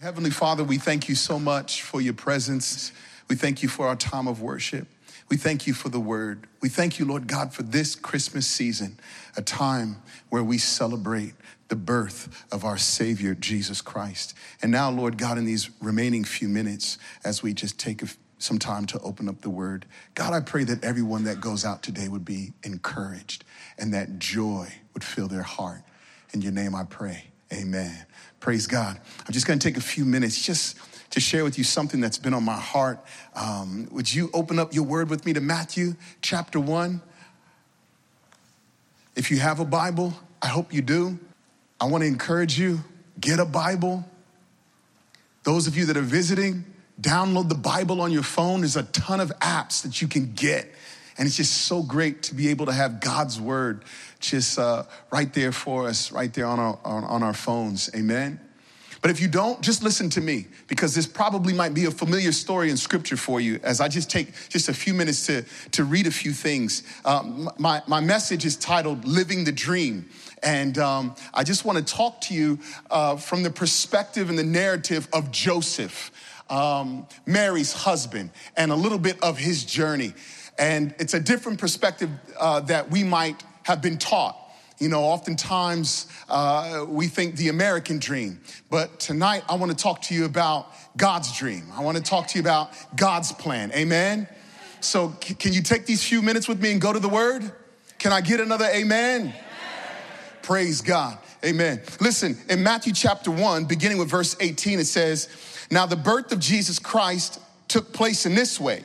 Heavenly Father, we thank you so much for your presence. We thank you for our time of worship. We thank you for the word. We thank you, Lord God, for this Christmas season, a time where we celebrate the birth of our Savior, Jesus Christ. And now, Lord God, in these remaining few minutes, as we just take some time to open up the word, God, I pray that everyone that goes out today would be encouraged and that joy would fill their heart. In your name I pray. Amen. Praise God. I'm just going to take a few minutes just to share with you something that's been on my heart. Um, would you open up your word with me to Matthew chapter 1? If you have a Bible, I hope you do. I want to encourage you get a Bible. Those of you that are visiting, download the Bible on your phone. There's a ton of apps that you can get. And it's just so great to be able to have God's word just uh, right there for us, right there on our, on, on our phones. Amen. But if you don't, just listen to me because this probably might be a familiar story in scripture for you as I just take just a few minutes to, to read a few things. Um, my, my message is titled Living the Dream. And um, I just want to talk to you uh, from the perspective and the narrative of Joseph, um, Mary's husband, and a little bit of his journey. And it's a different perspective uh, that we might have been taught. You know, oftentimes uh, we think the American dream, but tonight I want to talk to you about God's dream. I want to talk to you about God's plan. Amen? So, c- can you take these few minutes with me and go to the word? Can I get another amen? amen? Praise God. Amen. Listen, in Matthew chapter 1, beginning with verse 18, it says, Now the birth of Jesus Christ took place in this way.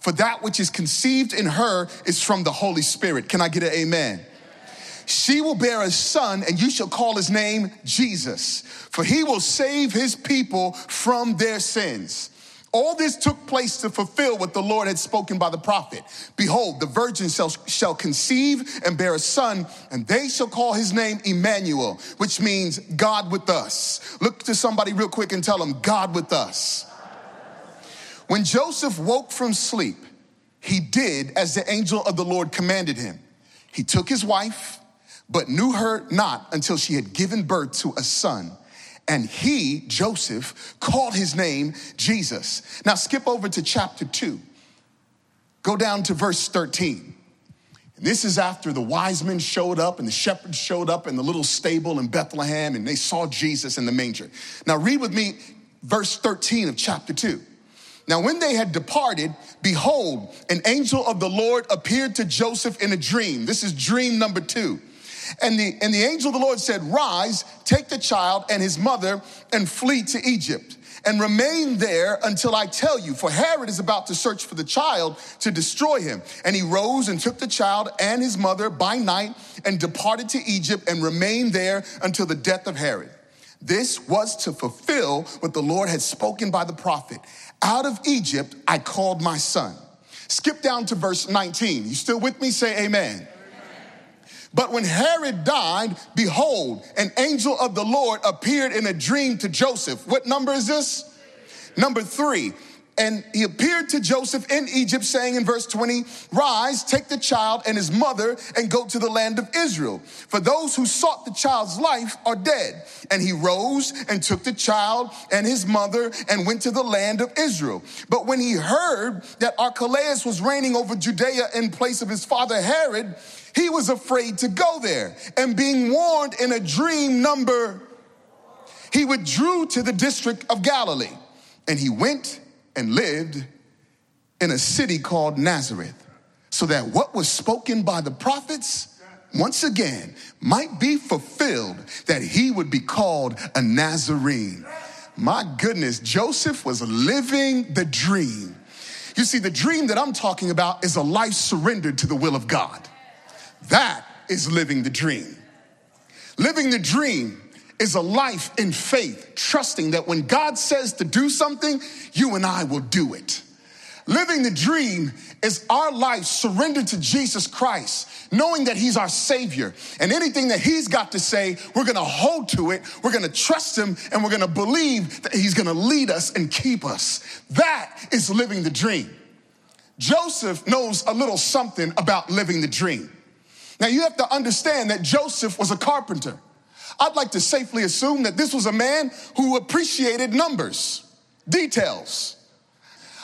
for that which is conceived in her is from the Holy Spirit. Can I get an amen? She will bear a son, and you shall call his name Jesus, for he will save his people from their sins. All this took place to fulfill what the Lord had spoken by the prophet. Behold, the virgin shall, conceive and bear a son, and they shall call his name Emmanuel, which means God with us. Look to somebody real quick and tell them, God with us. When Joseph woke from sleep, he did as the angel of the Lord commanded him. He took his wife, but knew her not until she had given birth to a son. And he, Joseph, called his name Jesus. Now skip over to chapter 2. Go down to verse 13. And this is after the wise men showed up and the shepherds showed up in the little stable in Bethlehem and they saw Jesus in the manger. Now read with me verse 13 of chapter 2. Now, when they had departed, behold, an angel of the Lord appeared to Joseph in a dream. This is dream number two. And the, and the angel of the Lord said, Rise, take the child and his mother and flee to Egypt and remain there until I tell you, for Herod is about to search for the child to destroy him. And he rose and took the child and his mother by night and departed to Egypt and remained there until the death of Herod. This was to fulfill what the Lord had spoken by the prophet. Out of Egypt, I called my son. Skip down to verse 19. You still with me? Say amen. amen. But when Herod died, behold, an angel of the Lord appeared in a dream to Joseph. What number is this? Number three. And he appeared to Joseph in Egypt, saying in verse 20, Rise, take the child and his mother, and go to the land of Israel. For those who sought the child's life are dead. And he rose and took the child and his mother and went to the land of Israel. But when he heard that Archelaus was reigning over Judea in place of his father Herod, he was afraid to go there. And being warned in a dream number, he withdrew to the district of Galilee. And he went and lived in a city called Nazareth, so that what was spoken by the prophets once again might be fulfilled that he would be called a Nazarene. My goodness, Joseph was living the dream. You see, the dream that I'm talking about is a life surrendered to the will of God. That is living the dream. Living the dream is a life in faith, trusting that when God says to do something, you and I will do it. Living the dream is our life surrendered to Jesus Christ, knowing that He's our Savior. And anything that He's got to say, we're gonna hold to it, we're gonna trust Him, and we're gonna believe that He's gonna lead us and keep us. That is living the dream. Joseph knows a little something about living the dream. Now, you have to understand that Joseph was a carpenter. I'd like to safely assume that this was a man who appreciated numbers, details.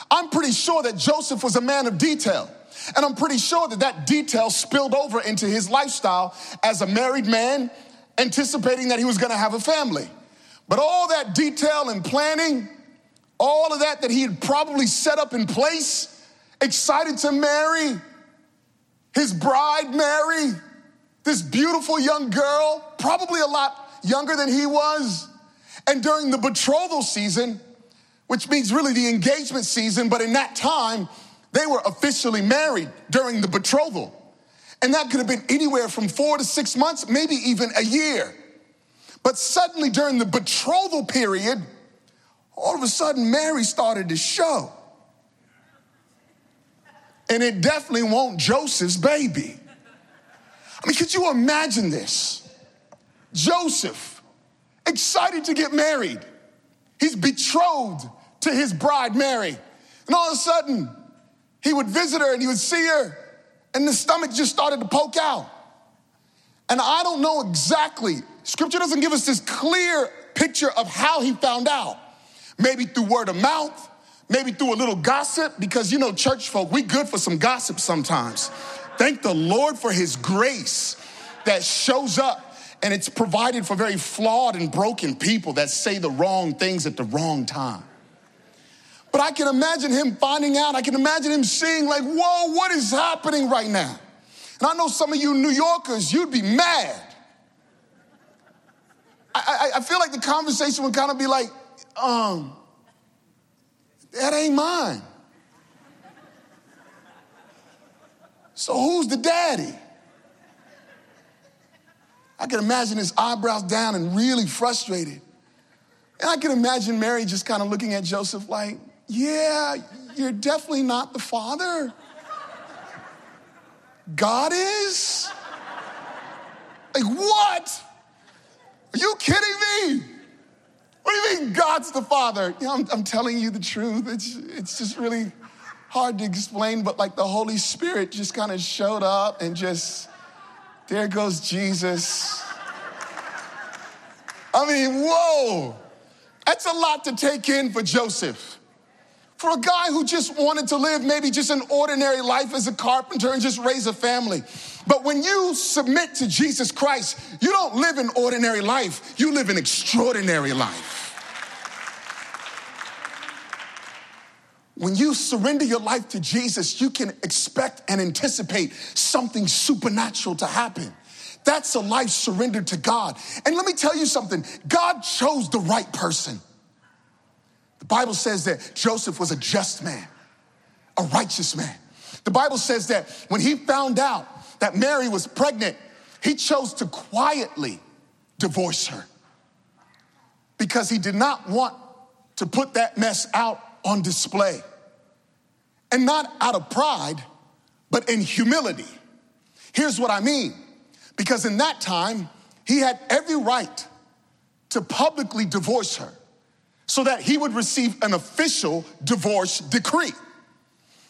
I'm pretty sure that Joseph was a man of detail. And I'm pretty sure that that detail spilled over into his lifestyle as a married man, anticipating that he was gonna have a family. But all that detail and planning, all of that that he had probably set up in place, excited to marry his bride, Mary, this beautiful young girl, probably a lot younger than he was. And during the betrothal season, which means really the engagement season, but in that time, they were officially married during the betrothal. And that could have been anywhere from four to six months, maybe even a year. But suddenly during the betrothal period, all of a sudden Mary started to show. And it definitely won't Joseph's baby. I mean, could you imagine this? Joseph, excited to get married. He's betrothed to his bride, Mary. And all of a sudden, he would visit her and he would see her, and the stomach just started to poke out. And I don't know exactly, scripture doesn't give us this clear picture of how he found out. Maybe through word of mouth, maybe through a little gossip, because you know, church folk, we good for some gossip sometimes. Thank the Lord for his grace that shows up and it's provided for very flawed and broken people that say the wrong things at the wrong time. But I can imagine him finding out, I can imagine him seeing, like, whoa, what is happening right now? And I know some of you New Yorkers, you'd be mad. I, I, I feel like the conversation would kind of be like, um, that ain't mine. So who's the daddy? I can imagine his eyebrows down and really frustrated. And I can imagine Mary just kind of looking at Joseph like, yeah, you're definitely not the father. God is? Like, what? Are you kidding me? What do you mean God's the father? You know, I'm, I'm telling you the truth. It's, it's just really hard to explain, but like the Holy Spirit just kind of showed up and just, there goes Jesus. I mean, whoa, that's a lot to take in for Joseph. For a guy who just wanted to live maybe just an ordinary life as a carpenter and just raise a family. But when you submit to Jesus Christ, you don't live an ordinary life, you live an extraordinary life. When you surrender your life to Jesus, you can expect and anticipate something supernatural to happen. That's a life surrendered to God. And let me tell you something God chose the right person. The Bible says that Joseph was a just man, a righteous man. The Bible says that when he found out that Mary was pregnant, he chose to quietly divorce her because he did not want to put that mess out on display. And not out of pride, but in humility. Here's what I mean because in that time, he had every right to publicly divorce her so that he would receive an official divorce decree.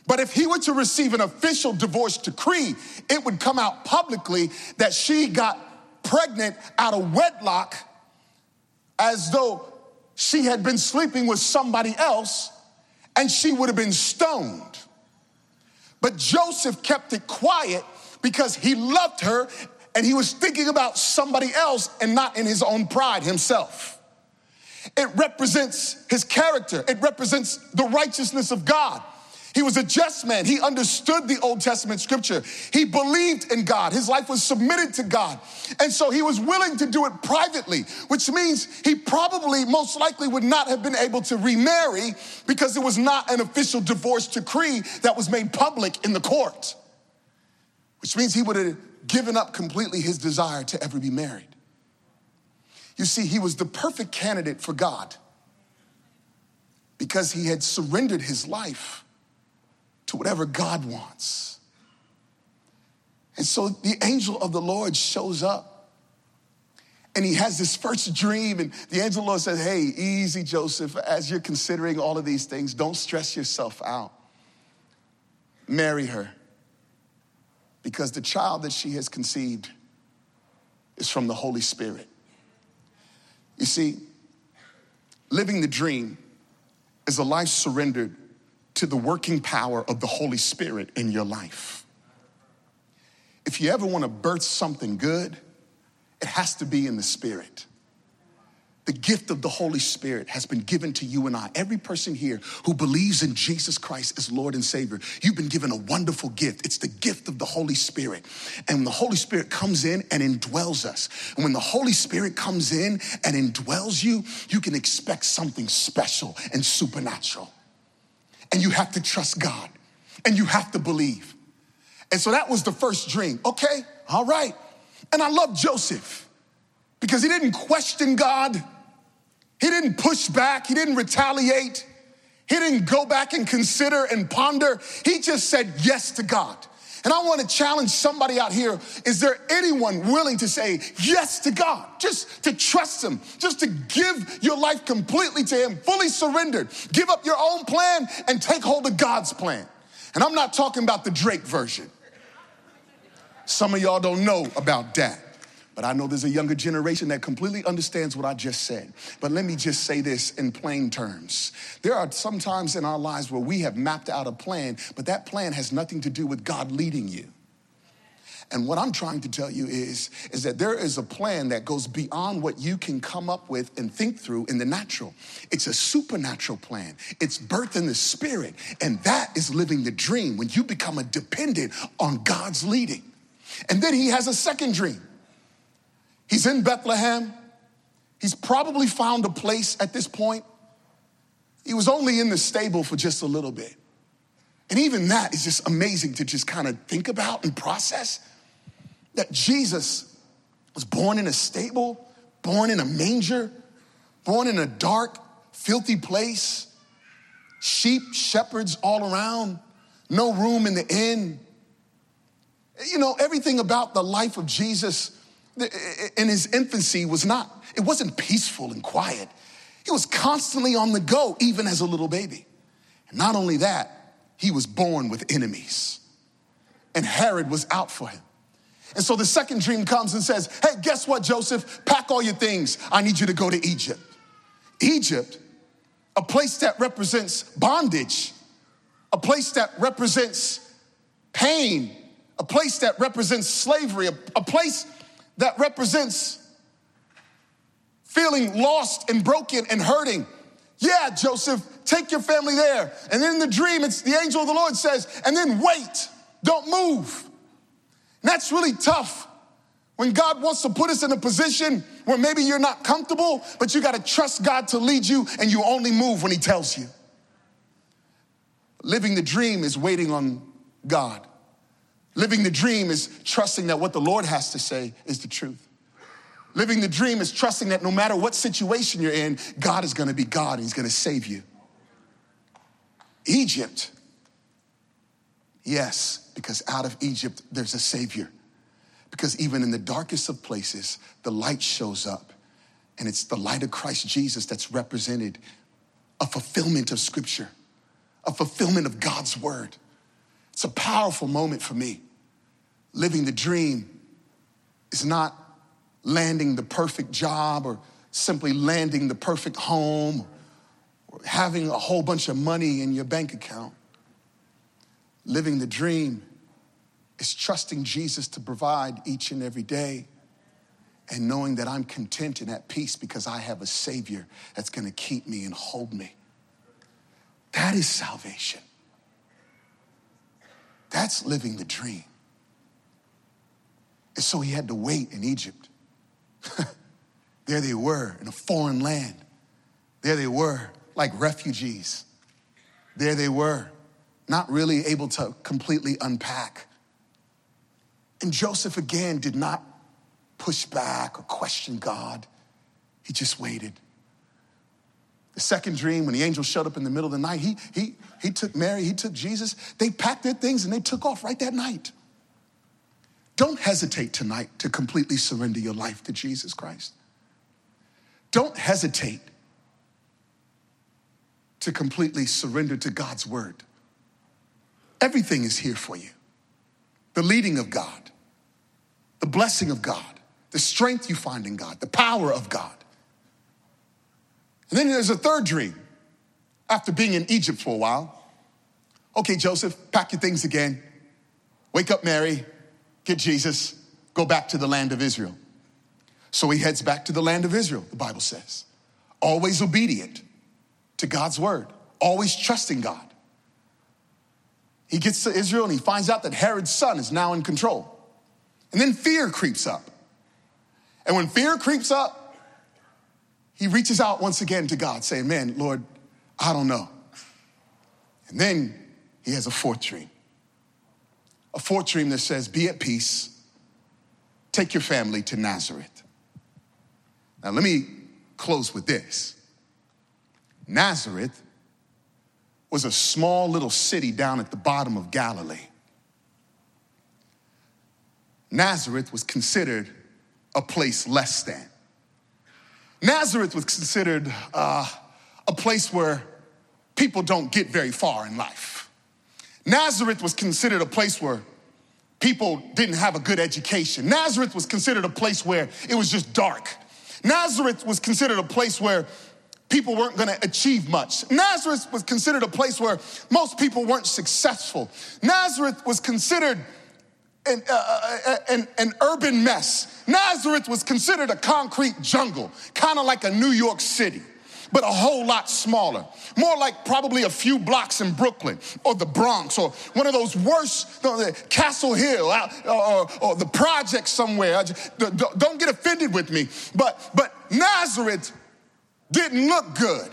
But if he were to receive an official divorce decree, it would come out publicly that she got pregnant out of wedlock as though she had been sleeping with somebody else and she would have been stoned. But Joseph kept it quiet because he loved her and he was thinking about somebody else and not in his own pride himself. It represents his character, it represents the righteousness of God. He was a just man. He understood the Old Testament scripture. He believed in God. His life was submitted to God. And so he was willing to do it privately, which means he probably, most likely, would not have been able to remarry because it was not an official divorce decree that was made public in the court, which means he would have given up completely his desire to ever be married. You see, he was the perfect candidate for God because he had surrendered his life whatever God wants. And so the angel of the Lord shows up and he has this first dream. And the angel of the Lord says, Hey, easy, Joseph, as you're considering all of these things, don't stress yourself out. Marry her because the child that she has conceived is from the Holy Spirit. You see, living the dream is a life surrendered to the working power of the Holy Spirit in your life. If you ever want to birth something good, it has to be in the Spirit. The gift of the Holy Spirit has been given to you and I. Every person here who believes in Jesus Christ as Lord and Savior, you've been given a wonderful gift. It's the gift of the Holy Spirit. And when the Holy Spirit comes in and indwells us, and when the Holy Spirit comes in and indwells you, you can expect something special and supernatural. And you have to trust God and you have to believe. And so that was the first dream. Okay, all right. And I love Joseph because he didn't question God. He didn't push back, he didn't retaliate, he didn't go back and consider and ponder. He just said yes to God. And I want to challenge somebody out here. Is there anyone willing to say yes to God? Just to trust Him, just to give your life completely to Him, fully surrendered. Give up your own plan and take hold of God's plan. And I'm not talking about the Drake version. Some of y'all don't know about that. But I know there's a younger generation that completely understands what I just said. But let me just say this in plain terms. There are some times in our lives where we have mapped out a plan, but that plan has nothing to do with God leading you. And what I'm trying to tell you is, is that there is a plan that goes beyond what you can come up with and think through in the natural. It's a supernatural plan. It's birth in the spirit. And that is living the dream when you become a dependent on God's leading. And then he has a second dream. He's in Bethlehem. He's probably found a place at this point. He was only in the stable for just a little bit. And even that is just amazing to just kind of think about and process that Jesus was born in a stable, born in a manger, born in a dark, filthy place, sheep, shepherds all around, no room in the inn. You know, everything about the life of Jesus in his infancy was not, it wasn't peaceful and quiet. He was constantly on the go, even as a little baby. And not only that, he was born with enemies. And Herod was out for him. And so the second dream comes and says, Hey, guess what, Joseph? Pack all your things. I need you to go to Egypt. Egypt, a place that represents bondage, a place that represents pain, a place that represents slavery, a, a place that represents feeling lost and broken and hurting. Yeah, Joseph, take your family there. And in the dream, it's the angel of the Lord says, and then wait, don't move. And that's really tough when God wants to put us in a position where maybe you're not comfortable, but you got to trust God to lead you and you only move when He tells you. Living the dream is waiting on God. Living the dream is trusting that what the Lord has to say is the truth. Living the dream is trusting that no matter what situation you're in, God is gonna be God and He's gonna save you. Egypt, yes, because out of Egypt there's a Savior. Because even in the darkest of places, the light shows up, and it's the light of Christ Jesus that's represented a fulfillment of Scripture, a fulfillment of God's Word. It's a powerful moment for me living the dream is not landing the perfect job or simply landing the perfect home or having a whole bunch of money in your bank account. Living the dream is trusting Jesus to provide each and every day and knowing that I'm content and at peace because I have a Savior that's gonna keep me and hold me. That is salvation. That's living the dream. And so he had to wait in Egypt. there they were in a foreign land. There they were, like refugees. There they were, not really able to completely unpack. And Joseph again did not push back or question God. He just waited. The second dream, when the angel showed up in the middle of the night, he, he, he took Mary, he took Jesus. They packed their things and they took off right that night. Don't hesitate tonight to completely surrender your life to Jesus Christ. Don't hesitate to completely surrender to God's word. Everything is here for you the leading of God, the blessing of God, the strength you find in God, the power of God. And then there's a third dream after being in Egypt for a while. Okay, Joseph, pack your things again. Wake up, Mary, get Jesus, go back to the land of Israel. So he heads back to the land of Israel, the Bible says. Always obedient to God's word, always trusting God. He gets to Israel and he finds out that Herod's son is now in control. And then fear creeps up. And when fear creeps up, he reaches out once again to God, saying, Man, Lord, I don't know. And then he has a fourth dream. A fourth dream that says, Be at peace, take your family to Nazareth. Now, let me close with this Nazareth was a small little city down at the bottom of Galilee. Nazareth was considered a place less than. Nazareth was considered uh, a place where people don't get very far in life. Nazareth was considered a place where people didn't have a good education. Nazareth was considered a place where it was just dark. Nazareth was considered a place where people weren't going to achieve much. Nazareth was considered a place where most people weren't successful. Nazareth was considered an, uh, uh, uh an, an, urban mess. Nazareth was considered a concrete jungle, kind of like a New York City, but a whole lot smaller. More like probably a few blocks in Brooklyn or the Bronx or one of those worst, Castle Hill or, or the project somewhere. Don't get offended with me, but, but Nazareth didn't look good.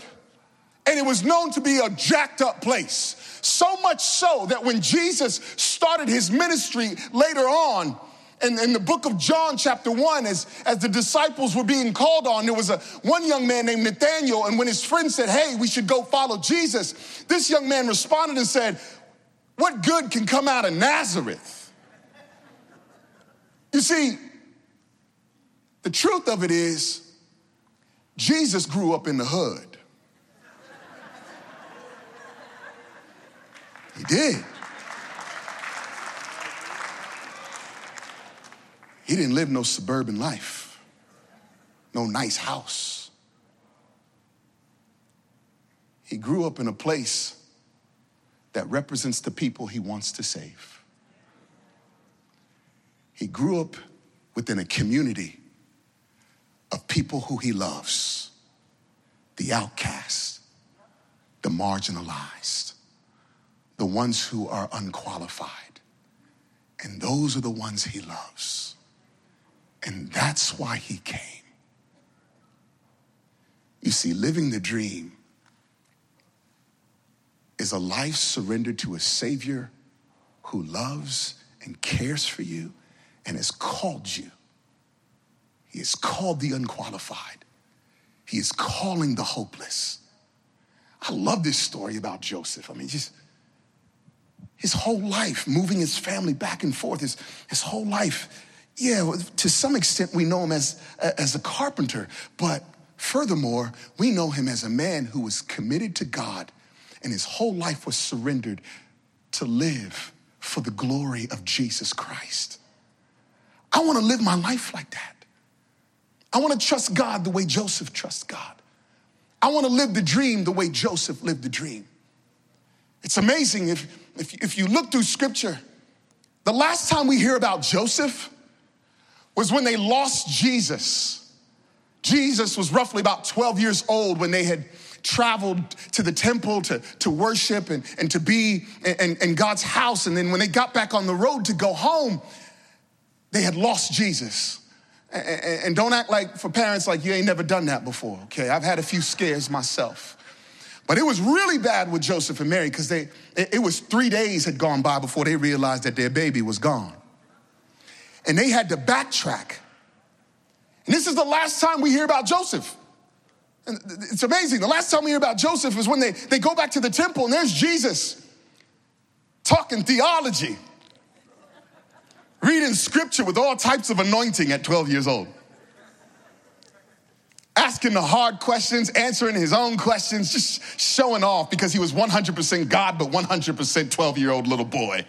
And it was known to be a jacked up place. So much so that when Jesus started his ministry later on, in, in, the book of John, chapter one, as, as the disciples were being called on, there was a one young man named Nathaniel, and when his friend said, Hey, we should go follow Jesus, this young man responded and said, What good can come out of Nazareth? You see, the truth of it is, Jesus grew up in the hood. He did. He didn't live no suburban life, no nice house. He grew up in a place that represents the people he wants to save. He grew up within a community of people who he loves the outcast, the marginalized, the ones who are unqualified. And those are the ones he loves. And that's why he came. You see, living the dream is a life surrendered to a Savior who loves and cares for you and has called you he has called the unqualified. He is calling the hopeless. I love this story about Joseph. I mean, just his whole life, moving his family back and forth, his, his whole life. Yeah, to some extent, we know him as, as a carpenter, but furthermore, we know him as a man who was committed to God and his whole life was surrendered to live for the glory of Jesus Christ. I want to live my life like that. I want to trust God the way Joseph trusts God. I want to live the dream the way Joseph lived the dream. It's amazing if, if, if you look through scripture, the last time we hear about Joseph was when they lost Jesus. Jesus was roughly about 12 years old when they had traveled to the temple to, to worship and, and to be in, in God's house. And then when they got back on the road to go home, they had lost Jesus. And don't act like for parents like you ain't never done that before, okay? I've had a few scares myself. But it was really bad with Joseph and Mary because they it was three days had gone by before they realized that their baby was gone. And they had to backtrack. And this is the last time we hear about Joseph. And it's amazing. The last time we hear about Joseph was when they, they go back to the temple and there's Jesus talking theology, reading scripture with all types of anointing at 12 years old. Asking the hard questions, answering his own questions, just showing off because he was 100% God, but 100% 12 year old little boy.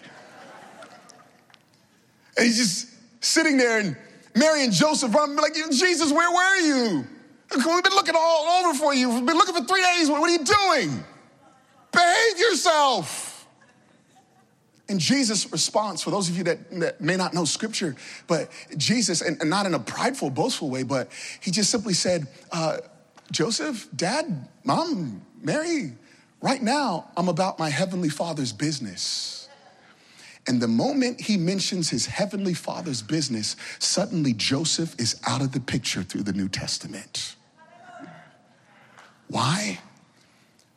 And he's just sitting there, and Mary and Joseph run, like, Jesus, where were you? We've been looking all over for you. We've been looking for three days. What are you doing? Behave yourself. And Jesus' response, for those of you that, that may not know scripture, but Jesus, and, and, not in a prideful, boastful way, but he just simply said, uh, Joseph, Dad, Mom, Mary, right now I'm about my heavenly father's business. And the moment he mentions his heavenly father's business, suddenly Joseph is out of the picture through the New Testament. Why?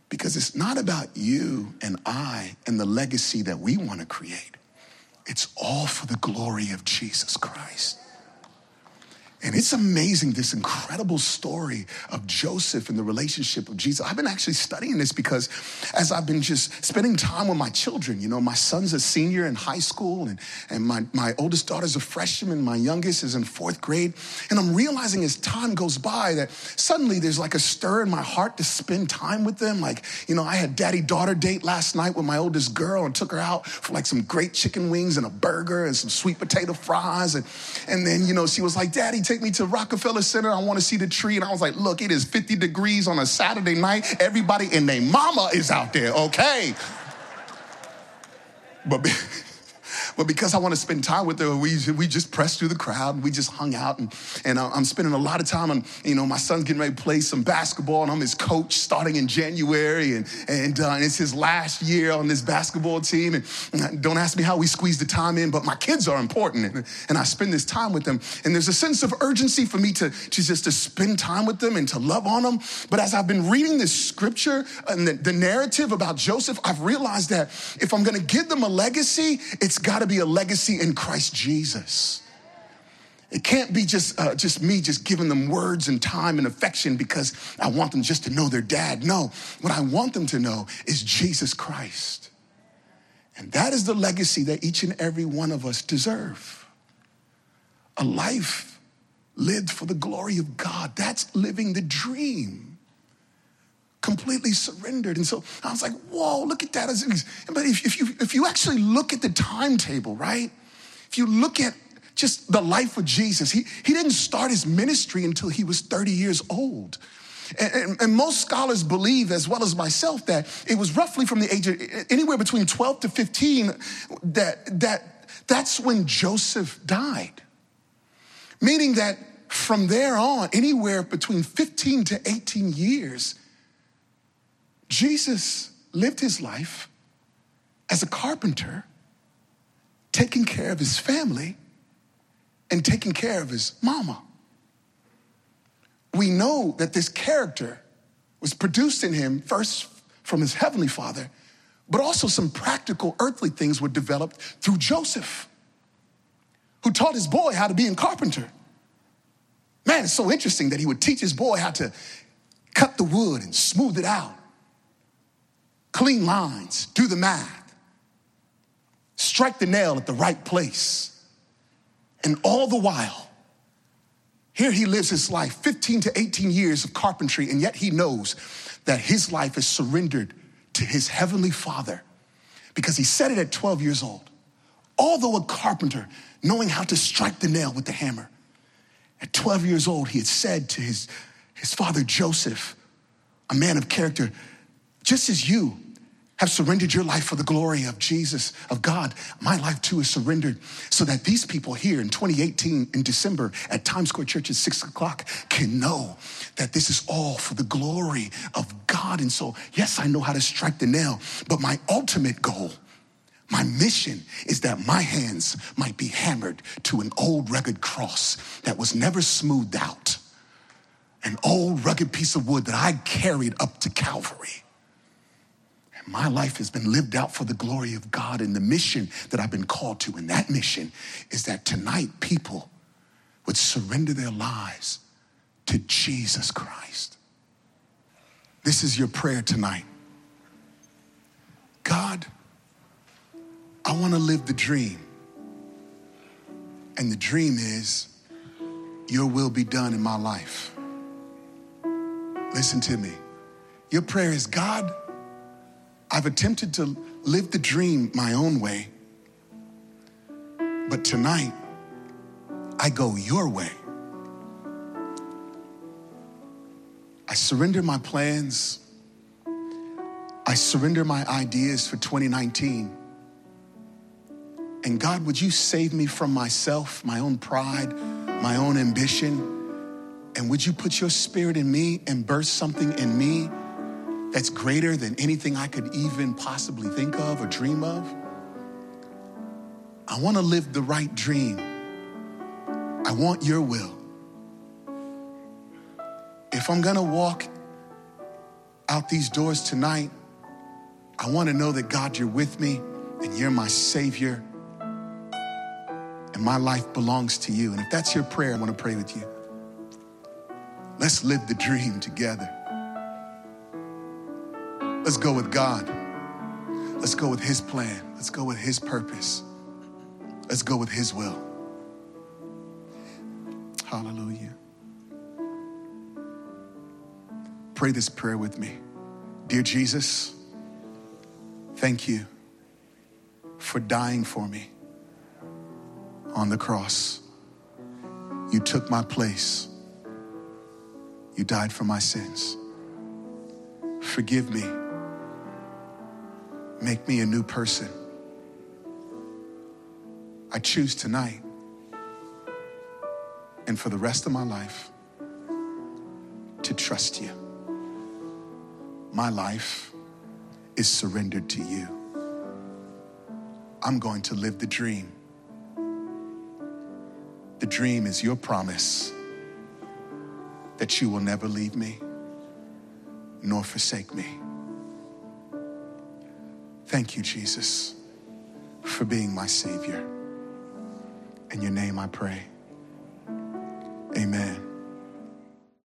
Because it's not about you and I and the legacy that we want to create. It's all for the glory of Jesus Christ. And it's amazing, this incredible story of Joseph and the relationship of Jesus. I've been actually studying this because as I've been just spending time with my children, you know, my son's a senior in high school, and, and my, my oldest daughter's a freshman, my youngest is in fourth grade. And I'm realizing as time goes by that suddenly there's like a stir in my heart to spend time with them. Like, you know, I had daddy daughter date last night with my oldest girl and took her out for like some great chicken wings and a burger and some sweet potato fries. And, and then, you know, she was like, Daddy, take me to Rockefeller Center. I want to see the tree. And I was like, look, it is 50 degrees on a Saturday night. Everybody and their mama is out there, okay? But but because I want to spend time with her, we, we just pressed through the crowd and we just hung out. And, and I'm spending a lot of time on, you know, my son's getting ready to play some basketball and I'm his coach starting in January. And, and, uh, and it's his last year on this basketball team. And don't ask me how we squeeze the time in, but my kids are important. And, and I spend this time with them. And there's a sense of urgency for me to, to just to spend time with them and to love on them. But as I've been reading this scripture and the, the narrative about Joseph, I've realized that if I'm going to give them a legacy, it's got to be a legacy in Christ Jesus. It can't be just, uh, just me just giving them words and time and affection because I want them just to know their dad. No, what I want them to know is Jesus Christ. And that is the legacy that each and every one of us deserve. A life lived for the glory of God. That's living the dream. Completely surrendered. And so I was like, whoa, look at that. But if, if, you, if you actually look at the timetable, right? If you look at just the life of Jesus, he, he didn't start his ministry until he was 30 years old. And, and, and, most scholars believe, as well as myself, that it was roughly from the age of anywhere between 12 to 15 that, that that's when Joseph died. Meaning that from there on, anywhere between 15 to 18 years, Jesus lived his life as a carpenter, taking care of his family and taking care of his mama. We know that this character was produced in him first from his heavenly father, but also some practical earthly things were developed through Joseph, who taught his boy how to be a carpenter. Man, it's so interesting that he would teach his boy how to cut the wood and smooth it out, clean lines, do the math, strike the nail at the right place. And all the while, here he lives his life 15 to 18 years of carpentry, and yet he knows that his life is surrendered to his heavenly father because he said it at 12 years old. Although a carpenter, knowing how to strike the nail with the hammer, at 12 years old, he had said to his, his father Joseph, a man of character, just as you have surrendered your life for the glory of Jesus, of God, my life too is surrendered so that these people here in 2018 in December at Times Square Church at six o'clock can know that this is all for the glory of God. And so, yes, I know how to strike the nail, but my ultimate goal, my mission is that my hands might be hammered to an old rugged cross that was never smoothed out, an old rugged piece of wood that I carried up to Calvary my life has been lived out for the glory of God and the mission that I've been called to. And that mission is that tonight people would surrender their lives to Jesus Christ. This is your prayer tonight. God, I want to live the dream. And the dream is your will be done in my life. Listen to me. Your prayer is God, I've attempted to live the dream my own way, but tonight I go your way. I surrender my plans. I surrender my ideas for 2019. And God, would you save me from myself, my own pride, my own ambition? And would you put your spirit in me and burst something in me that's greater than anything I could even possibly think of or dream of? I want to live the right dream. I want your will. If I'm gonna walk out these doors tonight, I wanna know that God, you're with me and you're my Savior and my life belongs to you. And if that's your prayer, I wanna pray with you. Let's live the dream together. Let's go with God. Let's go with His plan. Let's go with His purpose. Let's go with His will. Hallelujah. Pray this prayer with me. Dear Jesus, thank you for dying for me on the cross. You took my place. You died for my sins. Forgive me. Make me a new person. I choose tonight and for the rest of my life to trust you. My life is surrendered to you. I'm going to live the dream. The dream is your promise that you will never leave me nor forsake me. Thank you, Jesus, for being my Savior. In your name I pray. Amen.